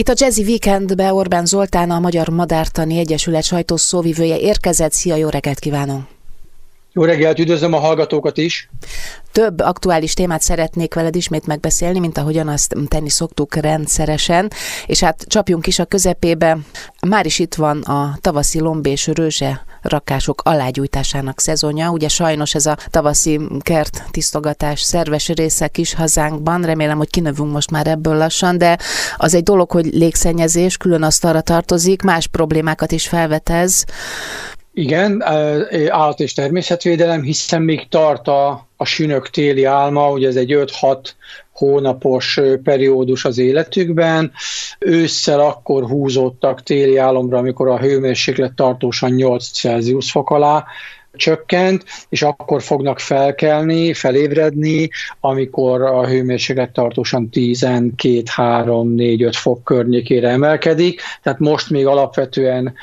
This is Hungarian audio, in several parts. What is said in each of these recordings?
Itt a Jazzy Weekendbe Orbán Zoltán, a Magyar Madártani Egyesület sajtószóvivője érkezett. Szia, jó reggelt kívánok! Jó reggelt, üdvözlöm a hallgatókat is! Több aktuális témát szeretnék veled ismét megbeszélni, mint ahogyan azt tenni szoktuk rendszeresen, és hát csapjunk is a közepébe. Már is itt van a tavaszi lomb és rőzse rakások alágyújtásának szezonja. Ugye sajnos ez a tavaszi kert tisztogatás szerves része kis hazánkban, remélem, hogy kinövünk most már ebből lassan, de az egy dolog, hogy légszennyezés, külön azt arra tartozik, más problémákat is felvetez. Igen, állat- és természetvédelem, hiszen még tart a, a sünök téli álma, ugye ez egy 5-6 hónapos periódus az életükben. Ősszel akkor húzódtak téli álomra, amikor a hőmérséklet tartósan 8 Celsius fok alá csökkent, és akkor fognak felkelni, felébredni, amikor a hőmérséklet tartósan 12, 3, 4, 5 fok környékére emelkedik. Tehát most még alapvetően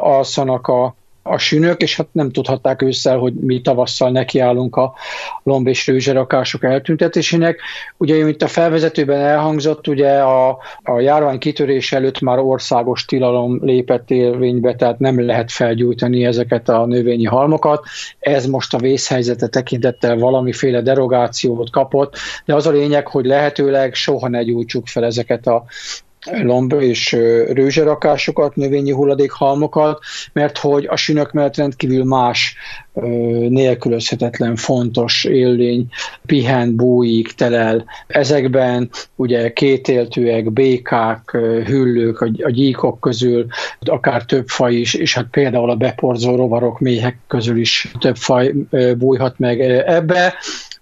alszanak a a sünök, és hát nem tudhatták ősszel, hogy mi tavasszal nekiállunk a lomb és rőzserakások eltüntetésének. Ugye, mint a felvezetőben elhangzott, ugye a, a járvány kitörés előtt már országos tilalom lépett érvénybe, tehát nem lehet felgyújtani ezeket a növényi halmokat. Ez most a vészhelyzete tekintettel valamiféle derogációt kapott, de az a lényeg, hogy lehetőleg soha ne gyújtsuk fel ezeket a lomb és rőzserakásokat, növényi hulladékhalmokat, mert hogy a sünök mellett rendkívül más nélkülözhetetlen fontos élmény, pihen, bújik, telel. Ezekben ugye kétéltőek, békák, hüllők, a gyíkok közül akár több faj is, és hát például a beporzó rovarok, méhek közül is több faj bújhat meg ebbe.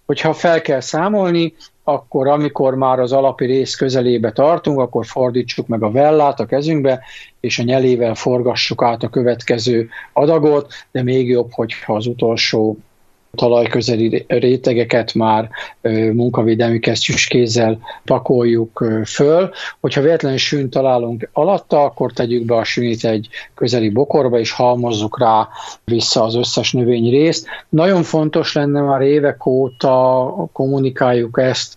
Hogyha fel kell számolni, akkor amikor már az alapi rész közelébe tartunk, akkor fordítsuk meg a vellát a kezünkbe, és a nyelével forgassuk át a következő adagot, de még jobb, hogyha az utolsó talajközeli rétegeket már munkavédelmi kesztyűskézzel pakoljuk föl. Hogyha véletlenül sűn találunk alatta, akkor tegyük be a sűnit egy közeli bokorba, és halmozzuk rá vissza az összes növényi részt. Nagyon fontos lenne már évek óta kommunikáljuk ezt,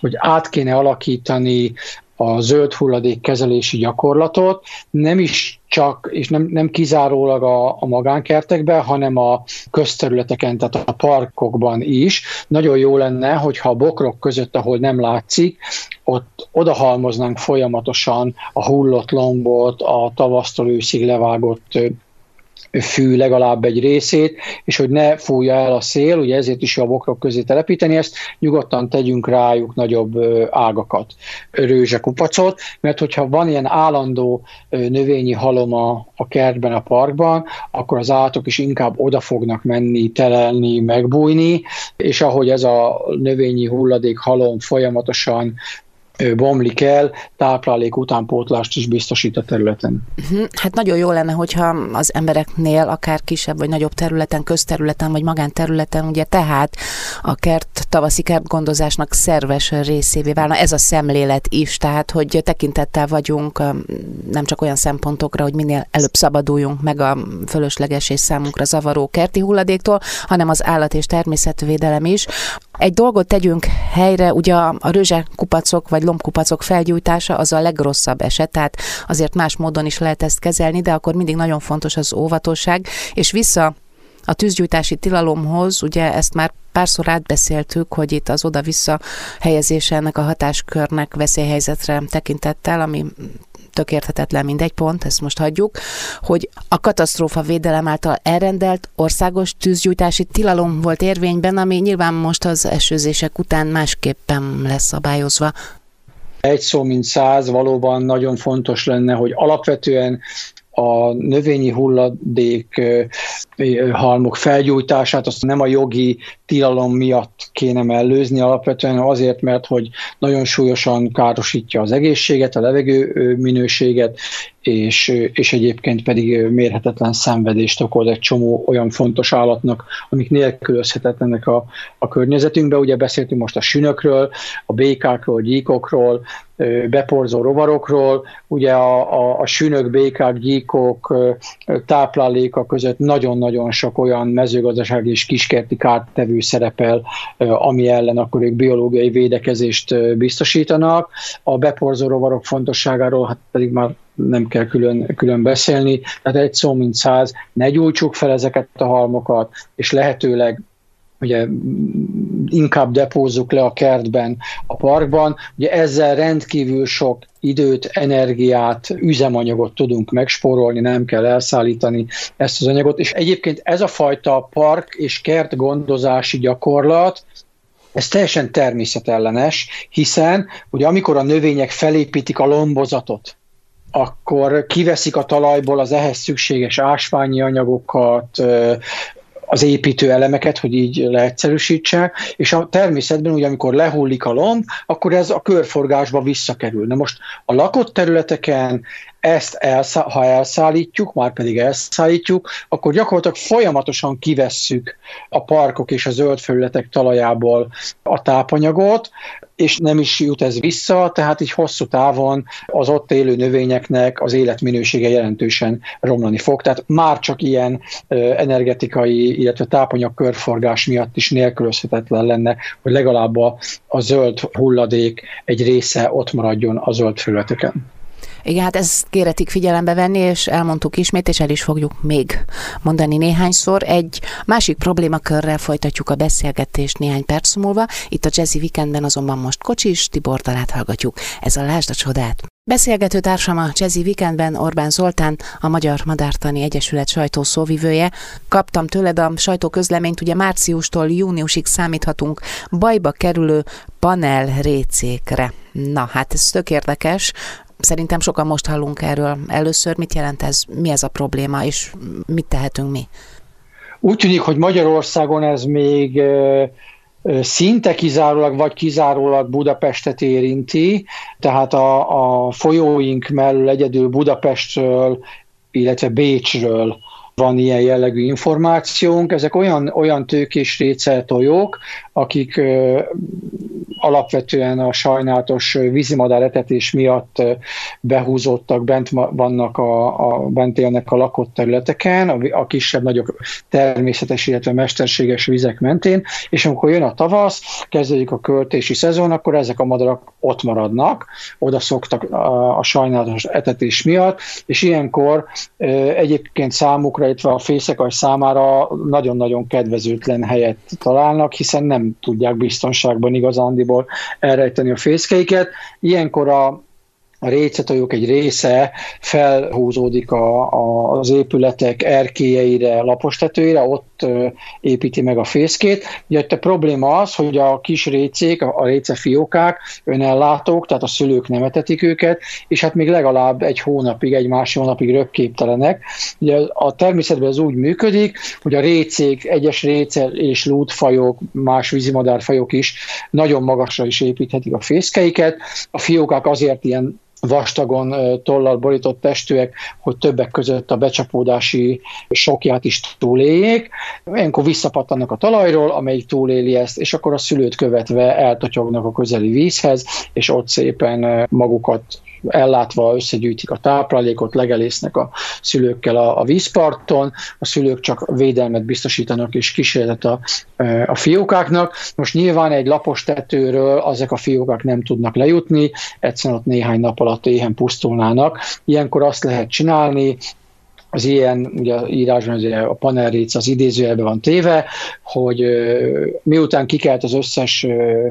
hogy át kéne alakítani a zöld hulladék kezelési gyakorlatot, nem is csak, és nem, nem kizárólag a, a magánkertekben, hanem a közterületeken, tehát a parkokban is. Nagyon jó lenne, hogyha a bokrok között, ahol nem látszik, ott odahalmoznánk folyamatosan a hullott lombot, a tavasztól őszig levágott fű legalább egy részét, és hogy ne fújja el a szél, ugye ezért is a bokrok közé telepíteni ezt, nyugodtan tegyünk rájuk nagyobb ágakat, rőzsekupacot, mert hogyha van ilyen állandó növényi halom a, a kertben, a parkban, akkor az állatok is inkább oda fognak menni, telelni, megbújni, és ahogy ez a növényi hulladék halom folyamatosan bomlik el, táplálék utánpótlást is biztosít a területen. Mhm. Hát nagyon jó lenne, hogyha az embereknél akár kisebb vagy nagyobb területen, közterületen vagy magánterületen, ugye tehát a kert, tavaszi kertgondozásnak szerves részévé válna. Ez a szemlélet is, tehát hogy tekintettel vagyunk nem csak olyan szempontokra, hogy minél előbb szabaduljunk meg a fölösleges és számunkra zavaró kerti hulladéktól, hanem az állat és természetvédelem is. Egy dolgot tegyünk helyre, ugye a rőzse kupacok vagy lombkupacok felgyújtása az a legrosszabb eset, tehát azért más módon is lehet ezt kezelni, de akkor mindig nagyon fontos az óvatosság, és vissza a tűzgyújtási tilalomhoz, ugye ezt már párszor átbeszéltük, hogy itt az oda-vissza helyezése ennek a hatáskörnek veszélyhelyzetre tekintettel, ami tök érthetetlen mindegy pont, ezt most hagyjuk, hogy a katasztrófa védelem által elrendelt országos tűzgyújtási tilalom volt érvényben, ami nyilván most az esőzések után másképpen lesz szabályozva. Egy szó, mint száz, valóban nagyon fontos lenne, hogy alapvetően a növényi hulladék halmok felgyújtását, azt nem a jogi tilalom miatt kéne mellőzni alapvetően, azért, mert hogy nagyon súlyosan károsítja az egészséget, a levegő minőséget, és, és egyébként pedig mérhetetlen szenvedést okoz egy csomó olyan fontos állatnak, amik nélkülözhetetlenek a, a környezetünkben. Ugye beszéltünk most a sünökről, a békákról, gyíkokról, beporzó rovarokról. Ugye a, a, a sünök, békák, gyíkok tápláléka között nagyon-nagyon sok olyan mezőgazdasági és kiskerti kártevő szerepel, ami ellen akkor ők biológiai védekezést biztosítanak. A beporzó rovarok fontosságáról hát pedig már nem kell külön, külön beszélni. Tehát egy szó, mint száz, ne gyújtsuk fel ezeket a halmokat, és lehetőleg ugye inkább depózzuk le a kertben, a parkban. Ugye ezzel rendkívül sok időt, energiát, üzemanyagot tudunk megspórolni, nem kell elszállítani ezt az anyagot. És egyébként ez a fajta park és kert gondozási gyakorlat, ez teljesen természetellenes, hiszen ugye amikor a növények felépítik a lombozatot, akkor kiveszik a talajból az ehhez szükséges ásványi anyagokat, az építő elemeket, hogy így leegyszerűsítsek, és a természetben, ugye amikor lehullik a lomb, akkor ez a körforgásba visszakerül. Na most a lakott területeken ezt elszá- ha elszállítjuk, már pedig elszállítjuk, akkor gyakorlatilag folyamatosan kivesszük a parkok és a zöld felületek talajából a tápanyagot, és nem is jut ez vissza, tehát így hosszú távon az ott élő növényeknek az életminősége jelentősen romlani fog. Tehát már csak ilyen energetikai, illetve tápanyag körforgás miatt is nélkülözhetetlen lenne, hogy legalább a, a zöld hulladék egy része ott maradjon a zöld felületeken. Igen, hát ezt kéretik figyelembe venni, és elmondtuk ismét, és el is fogjuk még mondani néhányszor. Egy másik problémakörrel folytatjuk a beszélgetést néhány perc múlva. Itt a Jazzy Weekendben azonban most Kocsis Tibor talát hallgatjuk. Ez a Lásd a csodát. Beszélgető társam a Jazzy Weekendben Orbán Zoltán, a Magyar Madártani Egyesület sajtószóvivője. Kaptam tőled a sajtóközleményt, ugye márciustól júniusig számíthatunk bajba kerülő panel récékre. Na, hát ez tök érdekes. Szerintem sokan most hallunk erről. Először mit jelent ez, mi ez a probléma, és mit tehetünk mi? Úgy tűnik, hogy Magyarországon ez még szinte kizárólag vagy kizárólag Budapestet érinti, tehát a, a folyóink mellől egyedül Budapestről, illetve Bécsről van ilyen jellegű információnk. Ezek olyan, olyan tőkés réceltojók, akik alapvetően a sajnálatos vízimadár etetés miatt behúzódtak, bent vannak a, a bent élnek a lakott területeken, a, a kisebb-nagyobb természetes, illetve mesterséges vizek mentén, és amikor jön a tavasz, kezdődik a költési szezon, akkor ezek a madarak ott maradnak, oda szoktak a, a sajnálatos etetés miatt, és ilyenkor egyébként számukra, illetve a fészekas számára nagyon-nagyon kedvezőtlen helyet találnak, hiszen nem tudják biztonságban igazándiból elrejteni a fészkeiket. Ilyenkor a a récetajók egy része felhúzódik a, a, az épületek erkélyeire, lapostetőire, ott építi meg a fészkét. Ugye a probléma az, hogy a kis récék, a, a récefiókák önellátók, tehát a szülők nem etetik őket, és hát még legalább egy hónapig, egy másik hónapig röpképtelenek. Ugye a természetben ez úgy működik, hogy a récék, egyes réce és lútfajok, más vízimadárfajok is nagyon magasra is építhetik a fészkeiket. A fiókák azért ilyen vastagon tollal borított testűek, hogy többek között a becsapódási sokját is túléljék. Ilyenkor visszapattannak a talajról, amelyik túléli ezt, és akkor a szülőt követve eltotyognak a közeli vízhez, és ott szépen magukat ellátva összegyűjtik a táplálékot, legelésznek a szülőkkel a, a vízparton, a szülők csak védelmet biztosítanak és kísérletet a, a fiókáknak. Most nyilván egy lapos tetőről ezek a fiókák nem tudnak lejutni, egyszerűen ott néhány nap alatt éhen pusztulnának. Ilyenkor azt lehet csinálni, az ilyen, ugye írásban az a panelréc az idézőjelben van téve, hogy miután kikelt az összes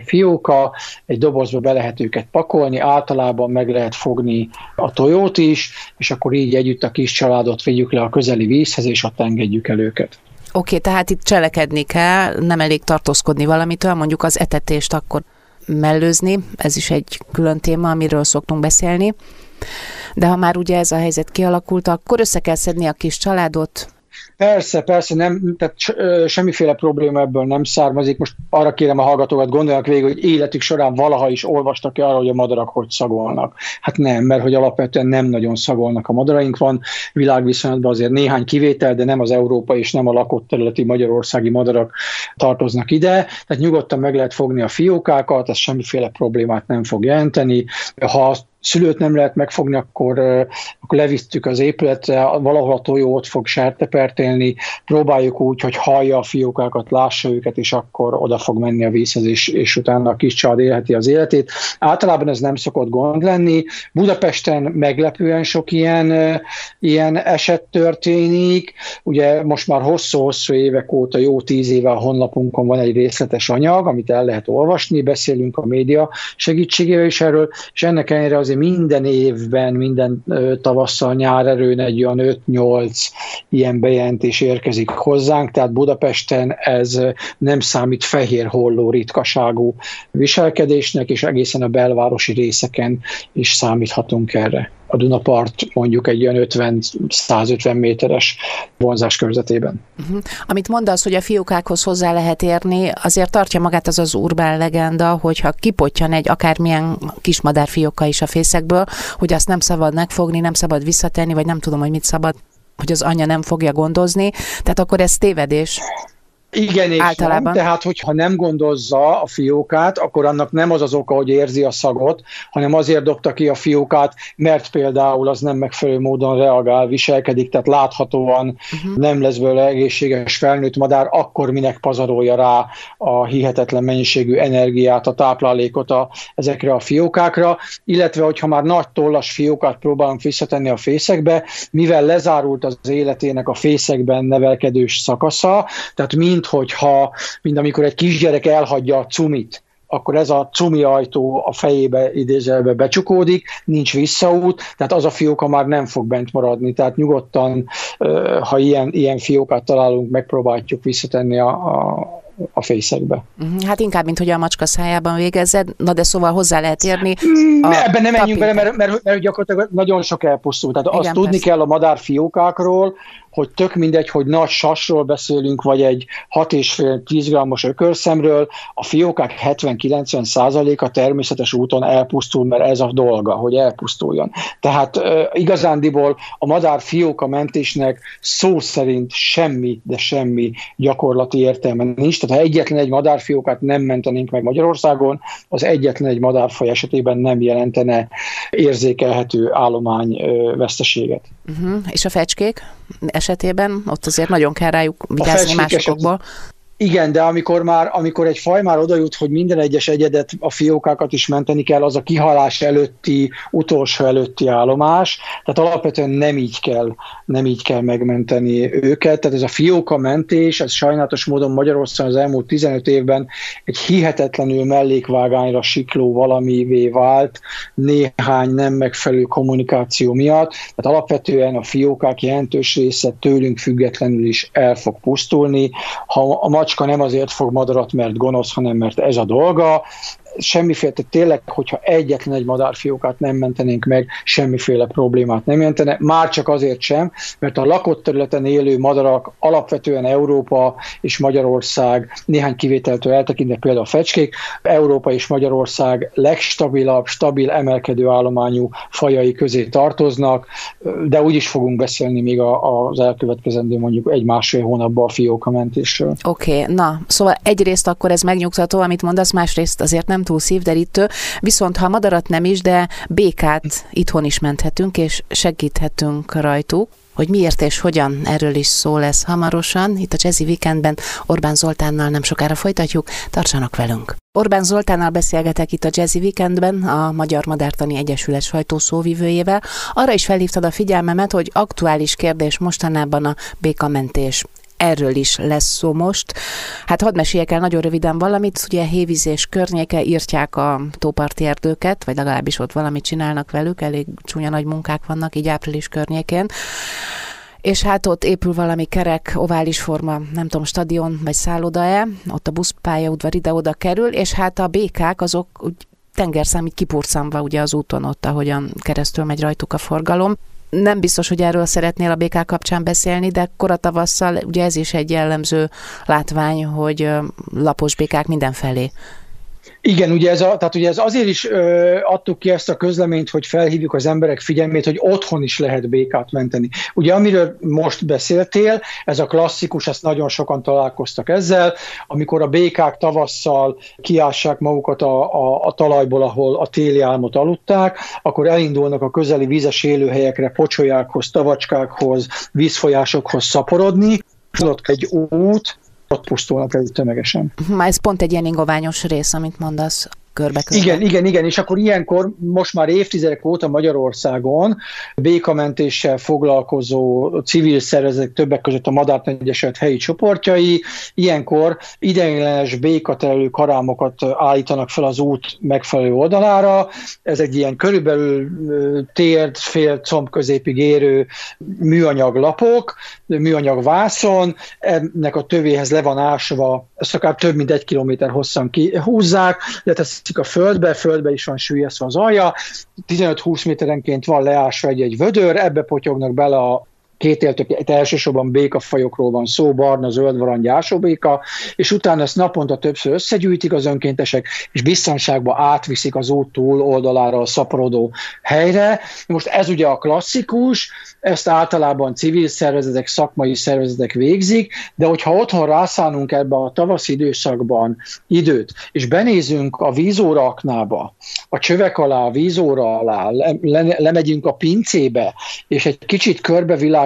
fióka, egy dobozba be lehet őket pakolni, általában meg lehet fogni a tojót is, és akkor így együtt a kis családot vigyük le a közeli vízhez, és ott engedjük el őket. Oké, okay, tehát itt cselekedni kell, nem elég tartózkodni valamitől, mondjuk az etetést akkor mellőzni, ez is egy külön téma, amiről szoktunk beszélni. De ha már ugye ez a helyzet kialakult, akkor össze kell szedni a kis családot, Persze, persze, nem, tehát semmiféle probléma ebből nem származik. Most arra kérem a hallgatókat, gondoljanak végig, hogy életük során valaha is olvastak-e arra, hogy a madarak hogy szagolnak. Hát nem, mert hogy alapvetően nem nagyon szagolnak a madaraink. Van világviszonylatban azért néhány kivétel, de nem az európai és nem a lakott területi magyarországi madarak tartoznak ide. Tehát nyugodtan meg lehet fogni a fiókákat, ez semmiféle problémát nem fog jelenteni. Ha szülőt nem lehet megfogni, akkor, akkor levisztük az épületre, valahol a tojó ott fog sertepertélni, próbáljuk úgy, hogy hallja a fiókákat, lássa őket, és akkor oda fog menni a vízhez, és, és utána a kis család élheti az életét. Általában ez nem szokott gond lenni. Budapesten meglepően sok ilyen, ilyen eset történik. Ugye most már hosszú-hosszú évek óta, jó tíz éve a honlapunkon van egy részletes anyag, amit el lehet olvasni, beszélünk a média segítségével is erről, és ennek ellenére az azért minden évben, minden tavasszal, nyár erőn egy olyan 5-8 ilyen bejelentés érkezik hozzánk, tehát Budapesten ez nem számít fehér holló ritkaságú viselkedésnek, és egészen a belvárosi részeken is számíthatunk erre a Dunapart mondjuk egy olyan 50-150 méteres vonzás körzetében. Uh-huh. Amit mondasz, hogy a fiókákhoz hozzá lehet érni, azért tartja magát az az urbán legenda, hogyha kipottyan egy akármilyen kis madárfióka is a fészekből, hogy azt nem szabad megfogni, nem szabad visszatenni, vagy nem tudom, hogy mit szabad hogy az anya nem fogja gondozni, tehát akkor ez tévedés. Igen, és Általában. nem. Tehát, hogyha nem gondozza a fiókát, akkor annak nem az az oka, hogy érzi a szagot, hanem azért dobta ki a fiókát, mert például az nem megfelelő módon reagál, viselkedik, tehát láthatóan uh-huh. nem lesz belőle egészséges felnőtt madár, akkor minek pazarolja rá a hihetetlen mennyiségű energiát, a táplálékot a, ezekre a fiókákra, illetve hogyha már nagy tollas fiókát próbálunk visszatenni a fészekbe, mivel lezárult az életének a fészekben nevelkedős szakasza, tehát mind mint hogyha, mint amikor egy kisgyerek elhagyja a cumit, akkor ez a cumi ajtó a fejébe idézelve becsukódik, nincs visszaút, tehát az a fióka már nem fog bent maradni, tehát nyugodtan, ha ilyen, ilyen fiókát találunk, megpróbáljuk visszatenni a, a, a fészekbe. Mhm, hát inkább, mint hogy a macska szájában végezzed, na de szóval hozzá lehet érni. Mm, a Ebben nem menjünk bele, mert, mert, mert gyakorlatilag nagyon sok elpusztul. Tehát Igen, azt persze. tudni kell a madár fiókákról, hogy tök mindegy, hogy nagy sasról beszélünk, vagy egy 6,5-10 grammos ökörszemről, a fiókák 70-90 százaléka természetes úton elpusztul, mert ez a dolga, hogy elpusztuljon. Tehát igazándiból a madár fióka mentésnek szó szerint semmi, de semmi gyakorlati értelme nincs. Tehát ha egyetlen egy madárfiókát nem mentenénk meg Magyarországon, az egyetlen egy madárfaj esetében nem jelentene érzékelhető állomány veszteséget. Uh-huh. És a fecskék? Esetében, ott azért nagyon kell rájuk vigyázni másokból. Eset, igen, de amikor már, amikor egy faj már oda jut, hogy minden egyes egyedet, a fiókákat is menteni kell, az a kihalás előtti, utolsó előtti állomás, tehát alapvetően nem így kell, nem így kell megmenteni őket. Tehát ez a fióka mentés, ez sajnálatos módon Magyarországon az elmúlt 15 évben egy hihetetlenül mellékvágányra sikló valamivé vált, néhány nem megfelelő kommunikáció miatt. Tehát alapvetően a fiókák jelentős része tőlünk függetlenül is el fog pusztulni. Ha a macska nem azért fog madarat, mert gonosz, hanem mert ez a dolga, semmiféle, tehát tényleg, hogyha egyetlen egy madárfiókát nem mentenénk meg, semmiféle problémát nem jelentene, már csak azért sem, mert a lakott területen élő madarak alapvetően Európa és Magyarország, néhány kivételtől eltekintve például a fecskék, Európa és Magyarország legstabilabb, stabil emelkedő állományú fajai közé tartoznak, de úgy is fogunk beszélni még az elkövetkezendő mondjuk egy-másfél hónapban a fióka mentésről. Oké, okay, na, szóval egyrészt akkor ez megnyugtató, amit mondasz, másrészt azért nem túl szívderítő, viszont ha madarat nem is, de békát itthon is menthetünk, és segíthetünk rajtuk hogy miért és hogyan, erről is szó lesz hamarosan. Itt a Jazzy Weekendben Orbán Zoltánnal nem sokára folytatjuk, tartsanak velünk. Orbán Zoltánnal beszélgetek itt a Jazzy Weekendben, a Magyar Madártani Egyesület sajtószóvivőjével. Arra is felhívtad a figyelmemet, hogy aktuális kérdés mostanában a békamentés erről is lesz szó most. Hát hadd meséljek el nagyon röviden valamit, ugye hévizés környéke írtják a tóparti erdőket, vagy legalábbis ott valamit csinálnak velük, elég csúnya nagy munkák vannak így április környékén. És hát ott épül valami kerek, ovális forma, nem tudom, stadion vagy szálloda-e, ott a buszpályaudvar ide-oda kerül, és hát a békák azok úgy tengerszám így kipurcamva ugye az úton ott, ahogyan keresztül megy rajtuk a forgalom nem biztos, hogy erről szeretnél a BK kapcsán beszélni, de koratavasszal ugye ez is egy jellemző látvány, hogy lapos békák mindenfelé igen, ugye ez, a, tehát ugye ez azért is ö, adtuk ki ezt a közleményt, hogy felhívjuk az emberek figyelmét, hogy otthon is lehet békát menteni. Ugye amiről most beszéltél, ez a klasszikus, ezt nagyon sokan találkoztak ezzel, amikor a békák tavasszal kiássák magukat a, a, a talajból, ahol a téli álmot aludták, akkor elindulnak a közeli vízes élőhelyekre, pocsolyákhoz, tavacskákhoz, vízfolyásokhoz szaporodni, ott egy út, ott pusztulnak el tömegesen. Már ez pont egy ilyen ingoványos rész, amit mondasz körbe, körbe. Igen, igen, igen, és akkor ilyenkor most már évtizedek óta Magyarországon békamentéssel foglalkozó civil szervezetek, többek között a Madárt Egyesület helyi csoportjai, ilyenkor ideiglenes békatelelő karámokat állítanak fel az út megfelelő oldalára. Ez egy ilyen körülbelül térd, fél comb középig érő műanyag lapok, műanyag vászon, ennek a tövéhez le van ásva, ezt akár több mint egy kilométer hosszan kihúzzák, leteszik a földbe, földbe is van sűjeszve az alja, 15-20 méterenként van leásva egy-egy vödör, ebbe potyognak bele a két éltök, elsősorban békafajokról van szó, barna, zöld varangy, ásóbéka, és utána ezt naponta többször összegyűjtik az önkéntesek, és biztonságba átviszik az út túl oldalára a szaporodó helyre. Most ez ugye a klasszikus, ezt általában civil szervezetek, szakmai szervezetek végzik, de hogyha otthon rászánunk ebbe a tavaszi időszakban időt, és benézünk a vízóra aknába, a csövek alá, a vízóra alá, le, lemegyünk a pincébe, és egy kicsit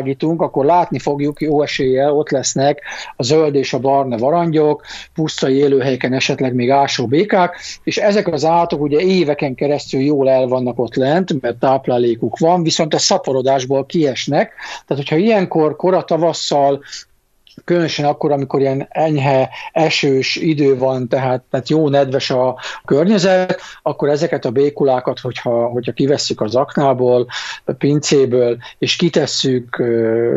körbevilágítunk, akkor látni fogjuk, jó eséllyel ott lesznek a zöld és a barna varangyok, pusztai élőhelyeken esetleg még ásó békák, és ezek az állatok ugye éveken keresztül jól el vannak ott lent, mert táplálékuk van, viszont a szaporodásból ki kiesnek. Tehát, hogyha ilyenkor kora tavasszal különösen akkor, amikor ilyen enyhe, esős idő van, tehát, tehát jó nedves a környezet, akkor ezeket a békulákat, hogyha, hogyha kivesszük az aknából, a pincéből, és kitesszük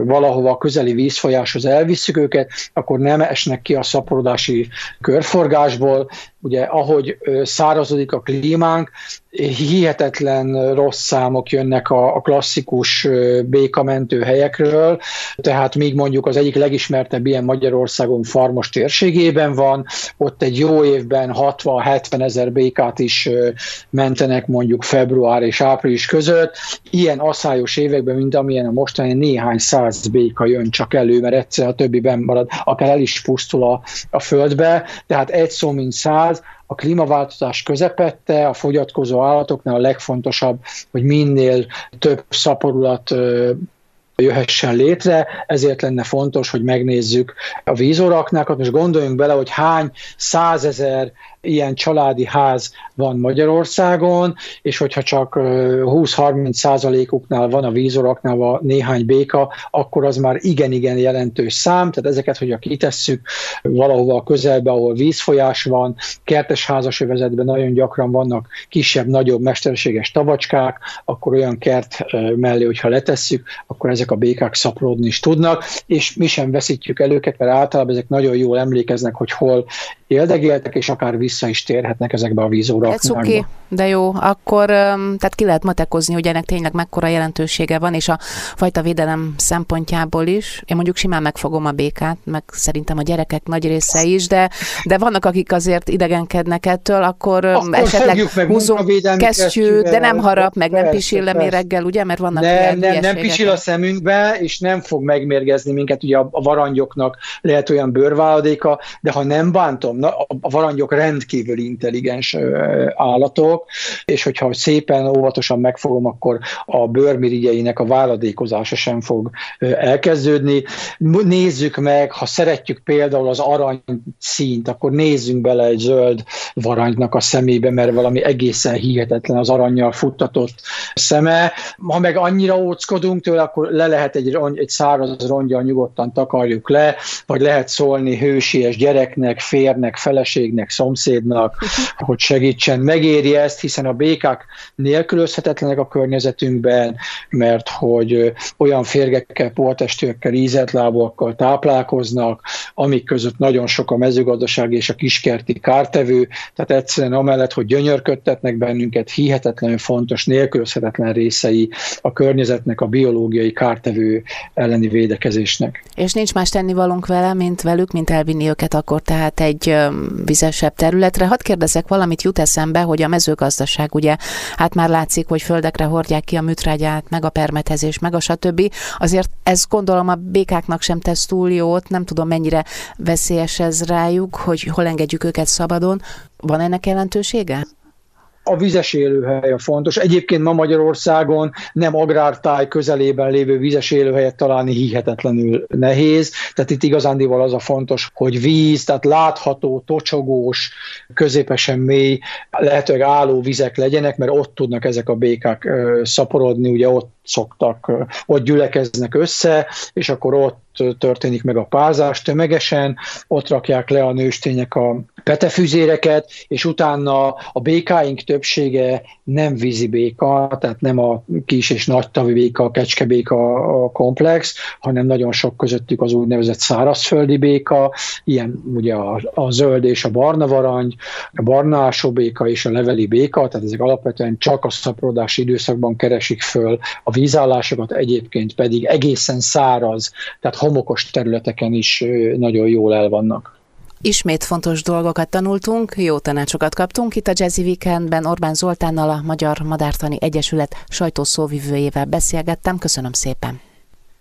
valahova a közeli vízfolyáshoz, elvisszük őket, akkor nem esnek ki a szaporodási körforgásból, ugye ahogy szárazodik a klímánk, hihetetlen rossz számok jönnek a, a klasszikus békamentő helyekről, tehát még mondjuk az egyik legismertebb ilyen Magyarországon farmos térségében van, ott egy jó évben 60-70 ezer békát is mentenek mondjuk február és április között. Ilyen asszályos években, mint amilyen a mostani, néhány száz béka jön csak elő, mert egyszer a többiben marad, akár el is pusztul a, a földbe, tehát egy szó mint száz, a klímaváltozás közepette, a fogyatkozó állatoknál a legfontosabb, hogy minél több szaporulat jöhessen létre, ezért lenne fontos, hogy megnézzük a vízoraknákat. Most gondoljunk bele, hogy hány százezer ilyen családi ház van Magyarországon, és hogyha csak 20-30 százalékuknál van a vízoraknál a néhány béka, akkor az már igen-igen jelentős szám, tehát ezeket, hogyha kitesszük valahova a közelbe, ahol vízfolyás van, kertes házasövezetben nagyon gyakran vannak kisebb, nagyobb mesterséges tavacskák, akkor olyan kert mellé, hogyha letesszük, akkor ezek a békák szaporodni is tudnak, és mi sem veszítjük el őket, mert általában ezek nagyon jól emlékeznek, hogy hol éldegéltek, és akár vissza is térhetnek ezekbe a vízóra. Ez oké, okay, de jó, akkor tehát ki lehet matekozni, hogy ennek tényleg mekkora jelentősége van, és a fajta védelem szempontjából is. Én mondjuk simán megfogom a békát, meg szerintem a gyerekek nagy része is, de, de vannak, akik azért idegenkednek ettől, akkor, akkor esetleg húzunk kesztyűt, de nem harap, meg persze, nem pisil le reggel, ugye, mert vannak nem, nem, nem pisil a szemünkbe, és nem fog megmérgezni minket, ugye a, a varangyoknak lehet olyan bőrváladéka, de ha nem bántom, Na, a varangyok rendkívül intelligens állatok, és hogyha szépen, óvatosan megfogom, akkor a bőrmirigyeinek a váladékozása sem fog elkezdődni. Nézzük meg, ha szeretjük például az arany színt, akkor nézzünk bele egy zöld varangynak a szemébe, mert valami egészen hihetetlen az aranyjal futtatott szeme. Ha meg annyira óckodunk tőle, akkor le lehet egy, rongy, egy száraz rongyal nyugodtan takarjuk le, vagy lehet szólni hősies gyereknek, férnek, feleségnek, szomszéd szomszédnak, hogy segítsen. Megéri ezt, hiszen a békák nélkülözhetetlenek a környezetünkben, mert hogy olyan férgekkel, poltestőkkel, ízetlábúakkal táplálkoznak, amik között nagyon sok a mezőgazdaság és a kiskerti kártevő, tehát egyszerűen amellett, hogy gyönyörködtetnek bennünket, hihetetlenül fontos, nélkülözhetetlen részei a környezetnek, a biológiai kártevő elleni védekezésnek. És nincs más tennivalónk vele, mint velük, mint elvinni őket akkor tehát egy vizesebb területre. Hadd kérdezek valamit, jut eszembe, hogy a mezőgazdaság ugye, hát már látszik, hogy földekre hordják ki a műtrágyát, meg a permetezés, meg a stb. Azért ez gondolom a békáknak sem tesz túl jót, nem tudom mennyire veszélyes ez rájuk, hogy hol engedjük őket szabadon. Van ennek jelentősége? A vizes élőhely a fontos. Egyébként ma Magyarországon nem agrártáj közelében lévő vizes élőhelyet találni hihetetlenül nehéz, tehát itt igazándival az a fontos, hogy víz, tehát látható, tocsogós, középesen mély, lehetőleg álló vizek legyenek, mert ott tudnak ezek a békák szaporodni, ugye ott szoktak, ott gyülekeznek össze, és akkor ott történik meg a pázás tömegesen, ott rakják le a nőstények a petefüzéreket, és utána a békáink többsége nem vízi béka, tehát nem a kis és nagy tavi béka, a kecskebéka a komplex, hanem nagyon sok közöttük az úgynevezett szárazföldi béka, ilyen ugye a, a zöld és a barna varangy, a barna béka és a leveli béka, tehát ezek alapvetően csak a szaporodási időszakban keresik föl a vízállásokat, egyébként pedig egészen száraz, tehát homokos területeken is nagyon jól el vannak. Ismét fontos dolgokat tanultunk, jó tanácsokat kaptunk. Itt a Jazzy Weekendben Orbán Zoltánnal, a Magyar Madártani Egyesület sajtószóvivőjével beszélgettem. Köszönöm szépen.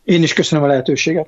Én is köszönöm a lehetőséget.